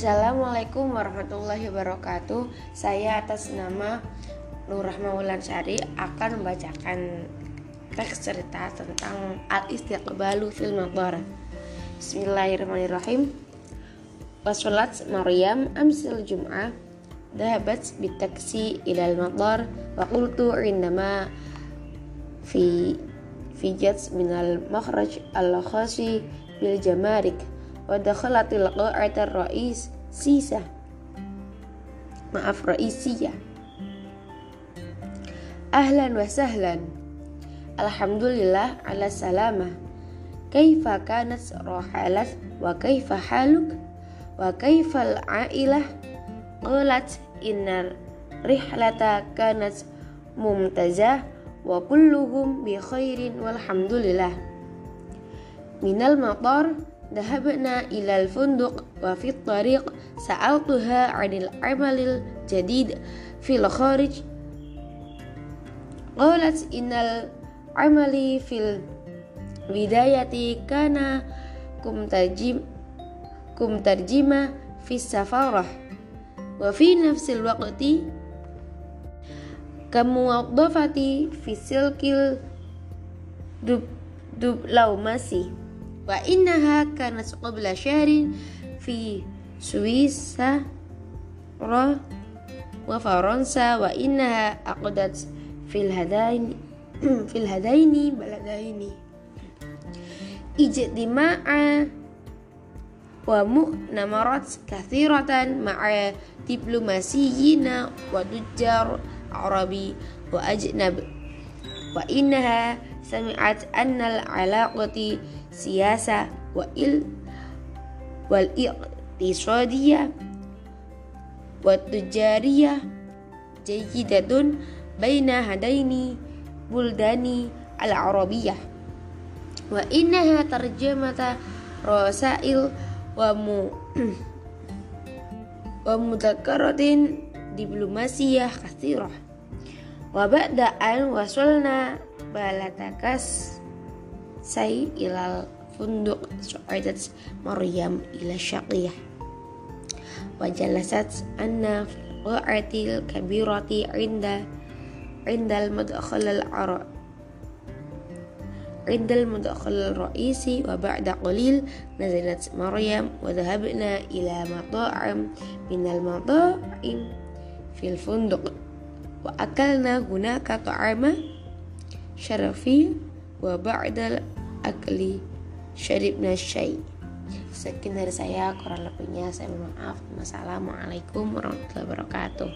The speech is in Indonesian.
Assalamualaikum warahmatullahi wabarakatuh. Saya atas nama Lurah Maulan Syari akan membacakan teks cerita tentang Al-Istiqbalu fil Madar. Bismillahirrahmanirrahim. Wasulat Maryam amsil Jum'ah Dahabat bitaksi ilal madar wa qultu indama fi fijat minal makhraj al-khasi bil jamarik Wadakhalatil qa'atar ra'is sisa. Maaf ra'isiyah ahlan wa sahlan. Alhamdulillah ala salamah kaifa kanat rohalat wa kaifa haluk wa kaifal ailah qalat innar rihlata kanat mumtazah wa kulluhum bi khairin walhamdulillah. Minal matar Dahabna ilal funduk wa fit tariq sa'altuha adil amalil jadid fil kharij. Qalat inal amali fil bidayati kana kum tarjim kum tarjima fi safarah wa fi nafsil waqti kamuwaddafati fi silkil dub dub lau masih wa innaha kanat qabla syahrin fi Suisa wa Faransa wa innaha aqdat fil hadaini fil hadaini baladaini. Ijtima'a wa mu'namarat kathiratan ma'a diplomasiyina wa tujjar arabi wa ajnab. Wa innaha sami'at anna al-alaqati siyasa wal wal iqtisadiyah wat tijariyah jayyidatun baina hadaini buldani al arabiyah wa innaha tarjamata rasail wa mu wa mudakaratin diplomasiyah kathirah. Wa ba'da an wasulna balatakas saya ilal funduk su'adat Maryam ila syaqiyah. Wa ana anna qa'atil kabirati inda indal mudkhal al ara indal mudkhal al ra'isi wa ba'da qalil nazalat Maryam wa dhahabna ila mata'am min al mata'im fil funduk. Wa akalna hunaka arma syarafi wa ba'da akli syaribna syai Sekian dari saya, kurang lebihnya saya mohon maaf. Wassalamualaikum warahmatullahi wabarakatuh.